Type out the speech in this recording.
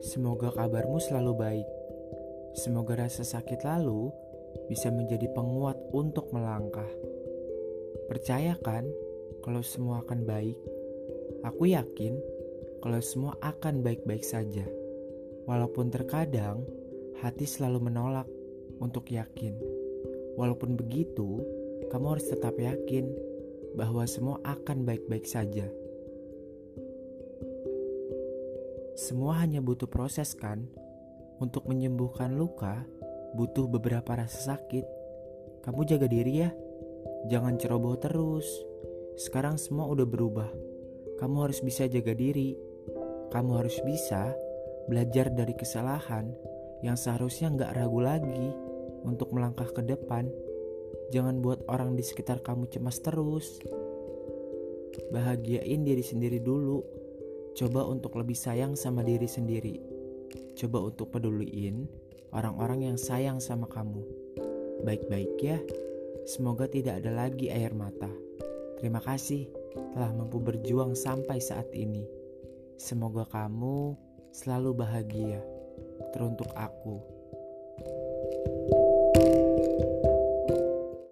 Semoga kabarmu selalu baik. Semoga rasa sakit lalu bisa menjadi penguat untuk melangkah. Percayakan kalau semua akan baik. Aku yakin kalau semua akan baik-baik saja. Walaupun terkadang hati selalu menolak untuk yakin. Walaupun begitu, kamu harus tetap yakin bahwa semua akan baik-baik saja. Semua hanya butuh proses kan? Untuk menyembuhkan luka, butuh beberapa rasa sakit. Kamu jaga diri ya. Jangan ceroboh terus. Sekarang semua udah berubah. Kamu harus bisa jaga diri. Kamu harus bisa belajar dari kesalahan yang seharusnya nggak ragu lagi untuk melangkah ke depan. Jangan buat orang di sekitar kamu cemas terus. Bahagiain diri sendiri dulu. Coba untuk lebih sayang sama diri sendiri. Coba untuk peduliin orang-orang yang sayang sama kamu. Baik-baik ya. Semoga tidak ada lagi air mata. Terima kasih telah mampu berjuang sampai saat ini. Semoga kamu selalu bahagia. Teruntuk aku. thank you